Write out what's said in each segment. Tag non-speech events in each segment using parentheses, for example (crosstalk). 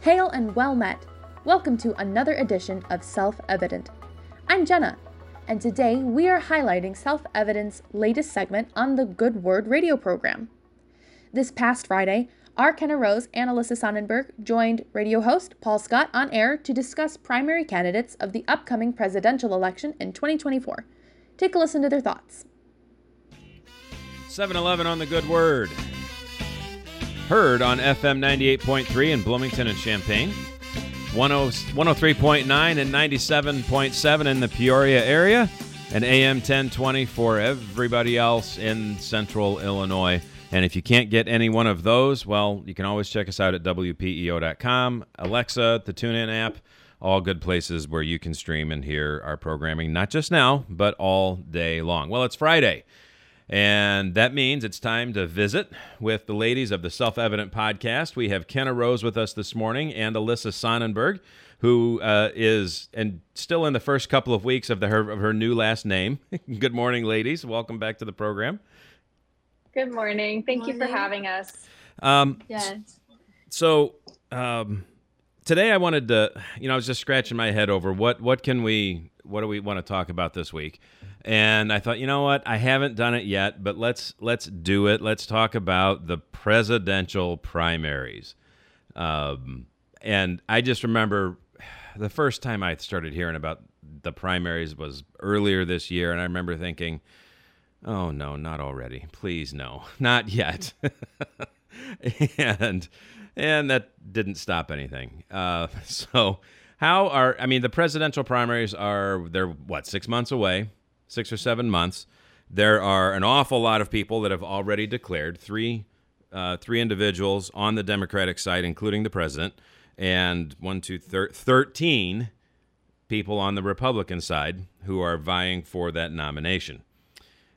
Hail and well met. Welcome to another edition of Self Evident. I'm Jenna, and today we are highlighting Self Evident's latest segment on the Good Word radio program. This past Friday, our Kenna Rose and Alyssa Sonnenburg joined radio host Paul Scott on air to discuss primary candidates of the upcoming presidential election in 2024. Take a listen to their thoughts. 7 Eleven on the Good Word. Heard on FM 98.3 in Bloomington and Champaign, 103.9 and 97.7 in the Peoria area, and AM 1020 for everybody else in central Illinois. And if you can't get any one of those, well, you can always check us out at WPEO.com, Alexa, the TuneIn app, all good places where you can stream and hear our programming, not just now, but all day long. Well, it's Friday. And that means it's time to visit with the ladies of the Self Evident podcast. We have Kenna Rose with us this morning and Alyssa Sonnenburg, who uh, is and still in the first couple of weeks of, the, her, of her new last name. (laughs) Good morning, ladies. Welcome back to the program. Good morning. Thank morning. you for having us. Um, yes. So um, today I wanted to, you know, I was just scratching my head over what what can we what do we want to talk about this week? And I thought, you know what? I haven't done it yet, but let's let's do it. Let's talk about the presidential primaries. Um, and I just remember the first time I started hearing about the primaries was earlier this year, and I remember thinking, "Oh no, not already! Please no, (laughs) not yet." (laughs) and and that didn't stop anything. Uh, (laughs) so how are I mean the presidential primaries are they're what six months away, six or seven months. There are an awful lot of people that have already declared three uh, three individuals on the Democratic side, including the president, and one, two, thir- 13 people on the Republican side who are vying for that nomination.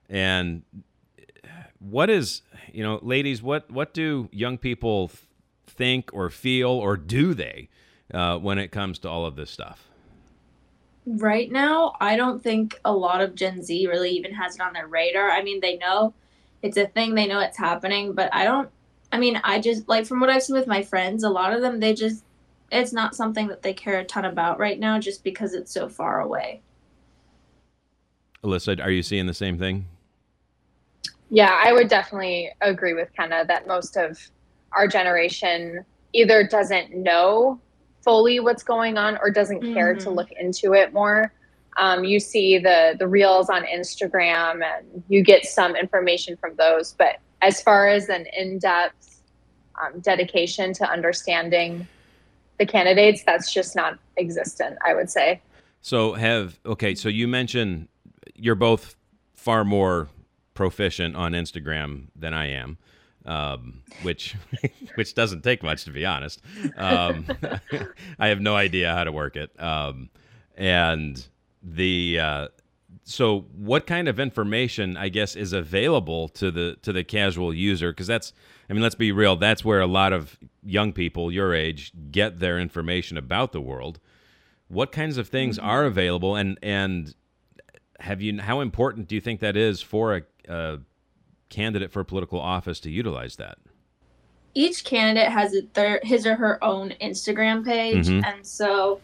And what is, you know, ladies, what, what do young people think or feel, or do they uh, when it comes to all of this stuff? Right now, I don't think a lot of Gen Z really even has it on their radar. I mean, they know it's a thing, they know it's happening, but I don't. I mean, I just like from what I've seen with my friends, a lot of them they just it's not something that they care a ton about right now just because it's so far away. Alyssa, are you seeing the same thing? Yeah, I would definitely agree with Kenna that most of our generation either doesn't know fully what's going on or doesn't care mm-hmm. to look into it more. Um, you see the the reels on Instagram and you get some information from those, but as far as an in depth um, dedication to understanding the candidates, that's just not existent. I would say. So have okay. So you mentioned you're both far more proficient on Instagram than I am um, which (laughs) which doesn't take much to be honest. Um, (laughs) I have no idea how to work it, um, and the uh, so what kind of information I guess is available to the to the casual user because that's I mean let's be real that's where a lot of young people your age get their information about the world. What kinds of things mm-hmm. are available and and have you how important do you think that is for a, a candidate for political office to utilize that? Each candidate has their his or her own Instagram page, mm-hmm. and so,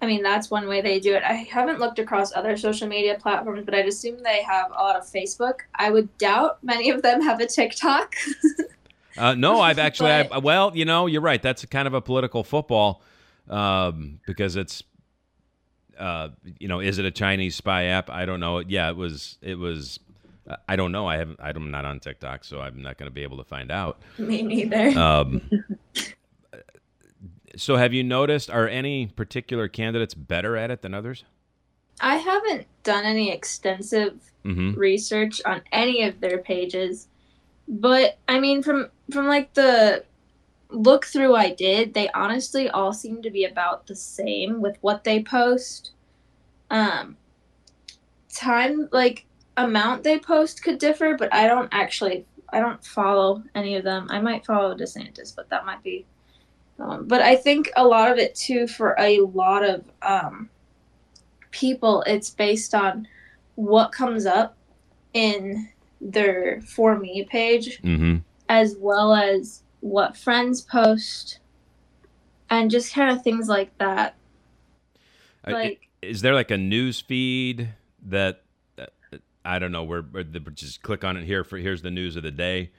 I mean that's one way they do it. I haven't looked across other social media platforms, but I'd assume they have a lot of Facebook. I would doubt many of them have a TikTok. (laughs) uh, no, I've (laughs) actually, but, I, well, you know, you're right. That's kind of a political football um, because it's uh, you know, is it a Chinese spy app? I don't know. Yeah, it was. It was I don't know. I haven't. I'm not on TikTok, so I'm not going to be able to find out. Me neither. Um, (laughs) so, have you noticed? Are any particular candidates better at it than others? I haven't done any extensive mm-hmm. research on any of their pages, but I mean, from from like the look through I did, they honestly all seem to be about the same with what they post. Um, time like amount they post could differ, but I don't actually I don't follow any of them. I might follow DeSantis, but that might be. Um, but I think a lot of it too for a lot of um, people, it's based on what comes up in their for me page, mm-hmm. as well as what friends post, and just kind of things like that. Like, is there like a news feed that I don't know where, where the, just click on it here for here's the news of the day,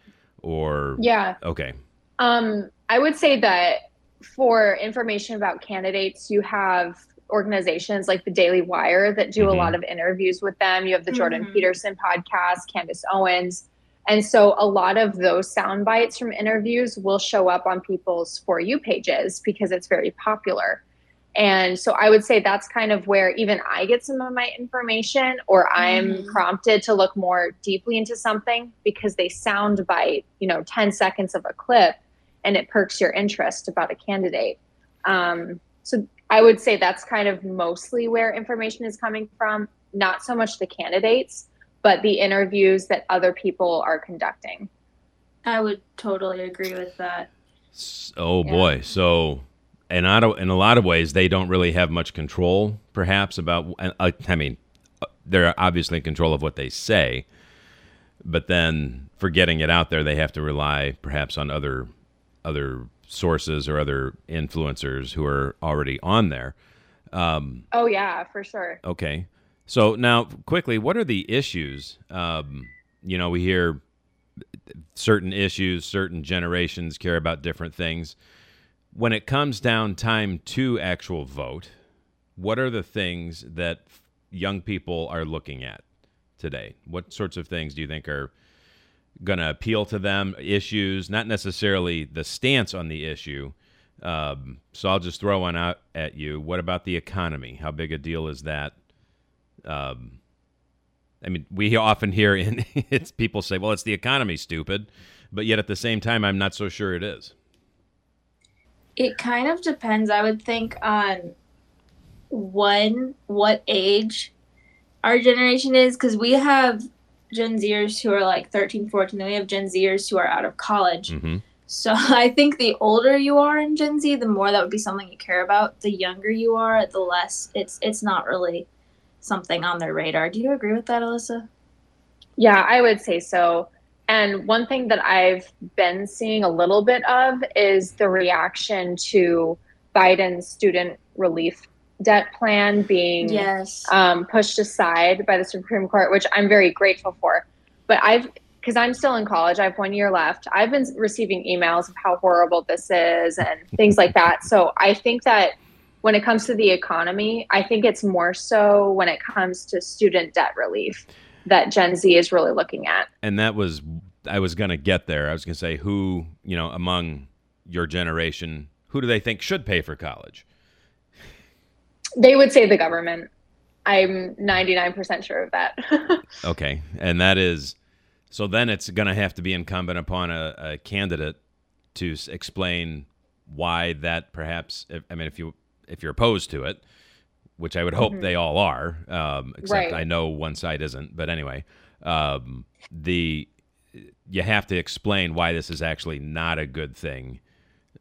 or yeah, okay. Um, I would say that for information about candidates, you have organizations like the Daily Wire that do mm-hmm. a lot of interviews with them. You have the Jordan mm-hmm. Peterson podcast, Candace Owens. And so a lot of those sound bites from interviews will show up on people's For You pages because it's very popular. And so I would say that's kind of where even I get some of my information, or I'm mm. prompted to look more deeply into something because they sound bite, you know, 10 seconds of a clip and it perks your interest about a candidate. Um, so I would say that's kind of mostly where information is coming from, not so much the candidates, but the interviews that other people are conducting. I would totally agree with that. Oh yeah. boy. So in a, in a lot of ways, they don't really have much control, perhaps, about. Uh, I mean, uh, they're obviously in control of what they say, but then for getting it out there, they have to rely perhaps on other other sources or other influencers who are already on there. Um, oh yeah, for sure. Okay, so now quickly, what are the issues? Um, you know, we hear certain issues, certain generations care about different things. When it comes down time to actual vote, what are the things that young people are looking at today? What sorts of things do you think are going to appeal to them issues, not necessarily the stance on the issue. Um, so I'll just throw one out at you. What about the economy? How big a deal is that? Um, I mean, we often hear in (laughs) it's people say, "Well, it's the economy, stupid," but yet at the same time, I'm not so sure it is. It kind of depends, I would think, on when, what age our generation is, because we have Gen Zers who are like 13, 14, then we have Gen Zers who are out of college. Mm-hmm. So (laughs) I think the older you are in Gen Z, the more that would be something you care about. The younger you are, the less it's it's not really something on their radar. Do you agree with that, Alyssa? Yeah, I would say so. And one thing that I've been seeing a little bit of is the reaction to Biden's student relief debt plan being yes. um, pushed aside by the Supreme Court, which I'm very grateful for. But I've, because I'm still in college, I have one year left. I've been receiving emails of how horrible this is and things like that. So I think that when it comes to the economy, I think it's more so when it comes to student debt relief that Gen Z is really looking at. And that was, I was going to get there. I was going to say, who, you know, among your generation, who do they think should pay for college? They would say the government. I'm 99% sure of that. (laughs) okay. And that is so then it's going to have to be incumbent upon a, a candidate to explain why that perhaps if, I mean if you if you're opposed to it, which I would hope mm-hmm. they all are, um, except right. I know one side isn't. But anyway, um, the you have to explain why this is actually not a good thing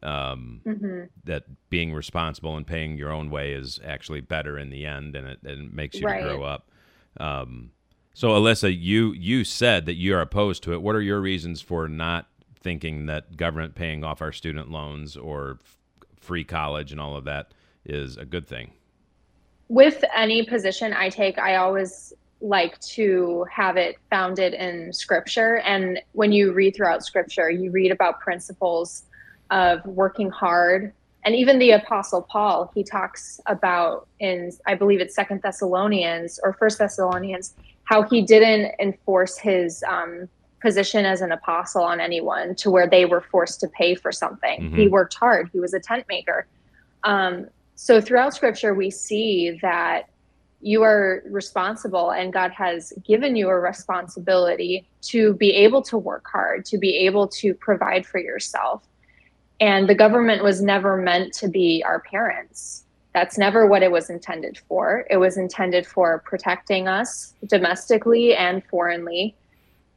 um, mm-hmm. that being responsible and paying your own way is actually better in the end, and it, and it makes you right. grow up. Um, so, Alyssa, you you said that you are opposed to it. What are your reasons for not thinking that government paying off our student loans or f- free college and all of that is a good thing? With any position I take, I always like to have it founded in scripture. And when you read throughout scripture, you read about principles of working hard and even the apostle paul he talks about in i believe it's second thessalonians or first thessalonians how he didn't enforce his um, position as an apostle on anyone to where they were forced to pay for something mm-hmm. he worked hard he was a tent maker um, so throughout scripture we see that you are responsible and god has given you a responsibility to be able to work hard to be able to provide for yourself and the government was never meant to be our parents. That's never what it was intended for. It was intended for protecting us domestically and foreignly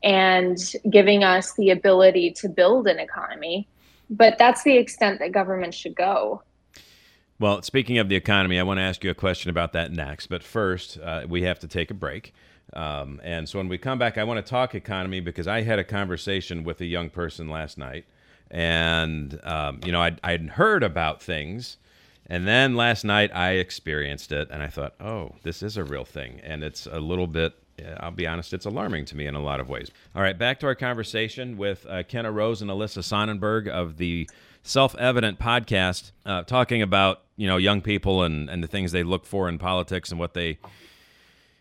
and giving us the ability to build an economy. But that's the extent that government should go. Well, speaking of the economy, I want to ask you a question about that next. But first, uh, we have to take a break. Um, and so when we come back, I want to talk economy because I had a conversation with a young person last night and um, you know I'd, I'd heard about things and then last night I experienced it and I thought, oh, this is a real thing. And it's a little bit, I'll be honest, it's alarming to me in a lot of ways. All right, back to our conversation with uh, Kenna Rose and Alyssa Sonnenburg of the Self Evident podcast, uh, talking about, you know, young people and, and the things they look for in politics and what they,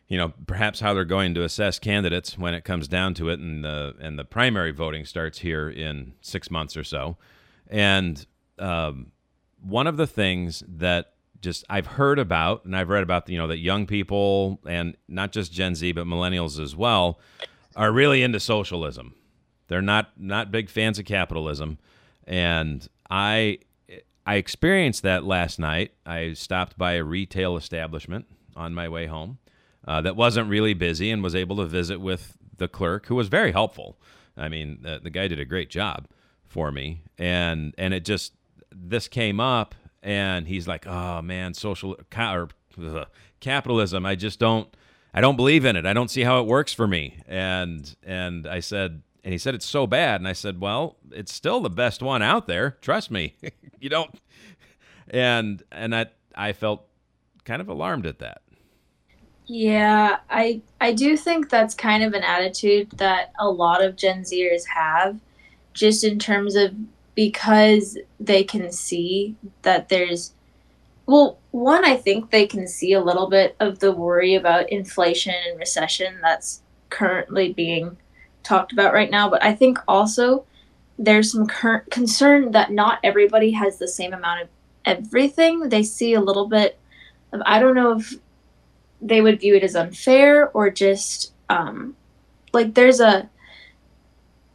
you know, perhaps how they're going to assess candidates when it comes down to it. And the, and the primary voting starts here in six months or so. And, um, one of the things that just I've heard about and I've read about, you know, that young people and not just Gen Z but millennials as well are really into socialism. They're not not big fans of capitalism, and I I experienced that last night. I stopped by a retail establishment on my way home uh, that wasn't really busy and was able to visit with the clerk who was very helpful. I mean, the, the guy did a great job for me, and and it just this came up, and he's like, "Oh man, social or uh, capitalism. I just don't. I don't believe in it. I don't see how it works for me." And and I said, and he said it's so bad, and I said, "Well, it's still the best one out there. Trust me. (laughs) you don't." (laughs) And and I I felt kind of alarmed at that. Yeah, I I do think that's kind of an attitude that a lot of Gen Zers have, just in terms of because they can see that there's well one i think they can see a little bit of the worry about inflation and recession that's currently being talked about right now but i think also there's some cur- concern that not everybody has the same amount of everything they see a little bit of i don't know if they would view it as unfair or just um, like there's a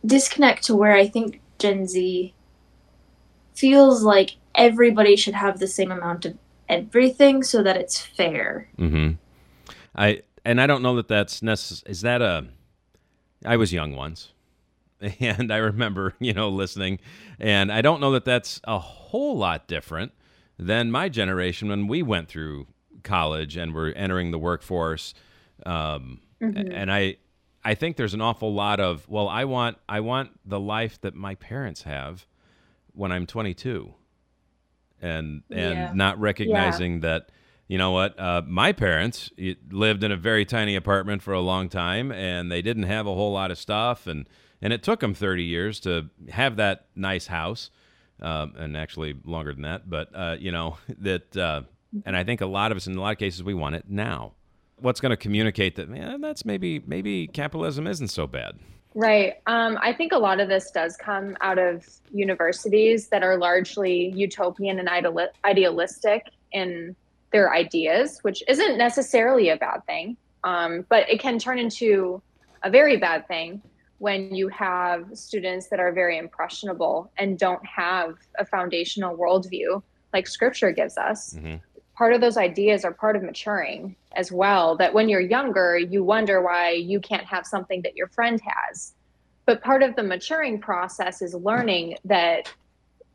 disconnect to where i think gen z feels like everybody should have the same amount of everything so that it's fair. Mm-hmm. I and I don't know that that's necessary. Is that a? I was young once, (laughs) and I remember you know listening, and I don't know that that's a whole lot different than my generation when we went through college and were entering the workforce. Um, mm-hmm. And I, I think there's an awful lot of well, I want I want the life that my parents have when I'm 22, and and yeah. not recognizing yeah. that you know what uh, my parents lived in a very tiny apartment for a long time, and they didn't have a whole lot of stuff, and and it took them 30 years to have that nice house, um, and actually longer than that, but uh, you know (laughs) that. Uh, and I think a lot of us, in a lot of cases, we want it now. What's going to communicate that? Man, that's maybe maybe capitalism isn't so bad. Right. Um, I think a lot of this does come out of universities that are largely utopian and idealistic in their ideas, which isn't necessarily a bad thing, um, but it can turn into a very bad thing when you have students that are very impressionable and don't have a foundational worldview like scripture gives us. Mm-hmm. Part of those ideas are part of maturing as well that when you're younger you wonder why you can't have something that your friend has but part of the maturing process is learning that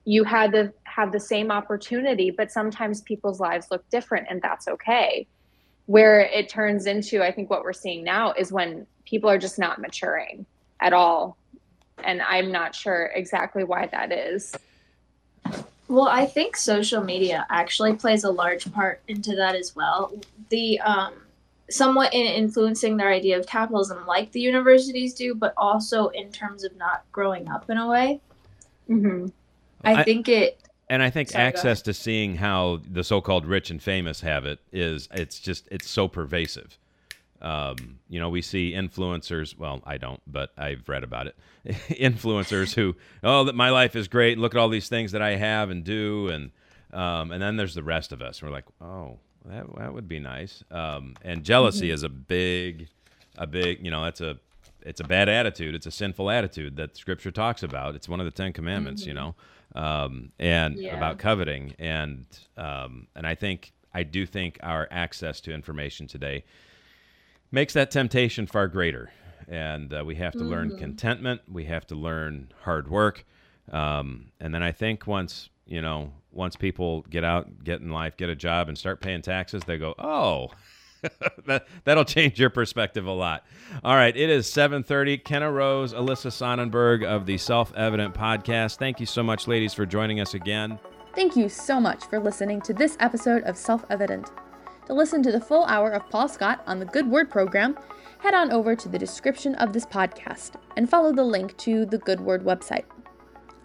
you had to have the same opportunity but sometimes people's lives look different and that's okay where it turns into i think what we're seeing now is when people are just not maturing at all and i'm not sure exactly why that is well, I think social media actually plays a large part into that as well. The um, somewhat in influencing their idea of capitalism, like the universities do, but also in terms of not growing up in a way. Mm-hmm. I, I think it. And I think Sorry, access to seeing how the so-called rich and famous have it is it's just it's so pervasive. Um, you know, we see influencers. Well, I don't, but I've read about it. (laughs) influencers who, oh, that my life is great. Look at all these things that I have and do, and um, and then there's the rest of us. We're like, oh, that that would be nice. Um, and jealousy mm-hmm. is a big, a big. You know, that's a it's a bad attitude. It's a sinful attitude that Scripture talks about. It's one of the Ten Commandments. Mm-hmm. You know, um, and yeah. about coveting, and um, and I think I do think our access to information today makes that temptation far greater. And uh, we have to mm-hmm. learn contentment. We have to learn hard work. Um, and then I think once, you know, once people get out, get in life, get a job, and start paying taxes, they go, oh, (laughs) that that'll change your perspective a lot. All right, it is 7:30. Kenna Rose, Alyssa Sonnenburg of the Self Evident podcast. Thank you so much, ladies, for joining us again. Thank you so much for listening to this episode of Self Evident. To listen to the full hour of Paul Scott on the Good Word program, head on over to the description of this podcast and follow the link to the Good Word website.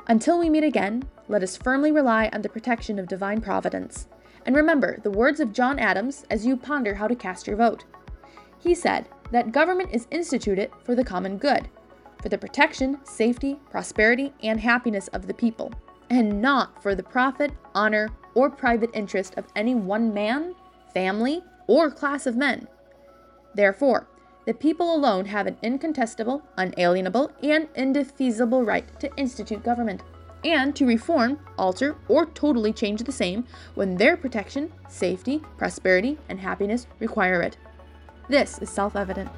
Until we meet again, let us firmly rely on the protection of divine providence. And remember the words of John Adams as you ponder how to cast your vote. He said that government is instituted for the common good, for the protection, safety, prosperity, and happiness of the people, and not for the profit, honor, or private interest of any one man, family, or class of men. Therefore, the people alone have an incontestable, unalienable, and indefeasible right to institute government and to reform, alter, or totally change the same when their protection, safety, prosperity, and happiness require it. This is self evident.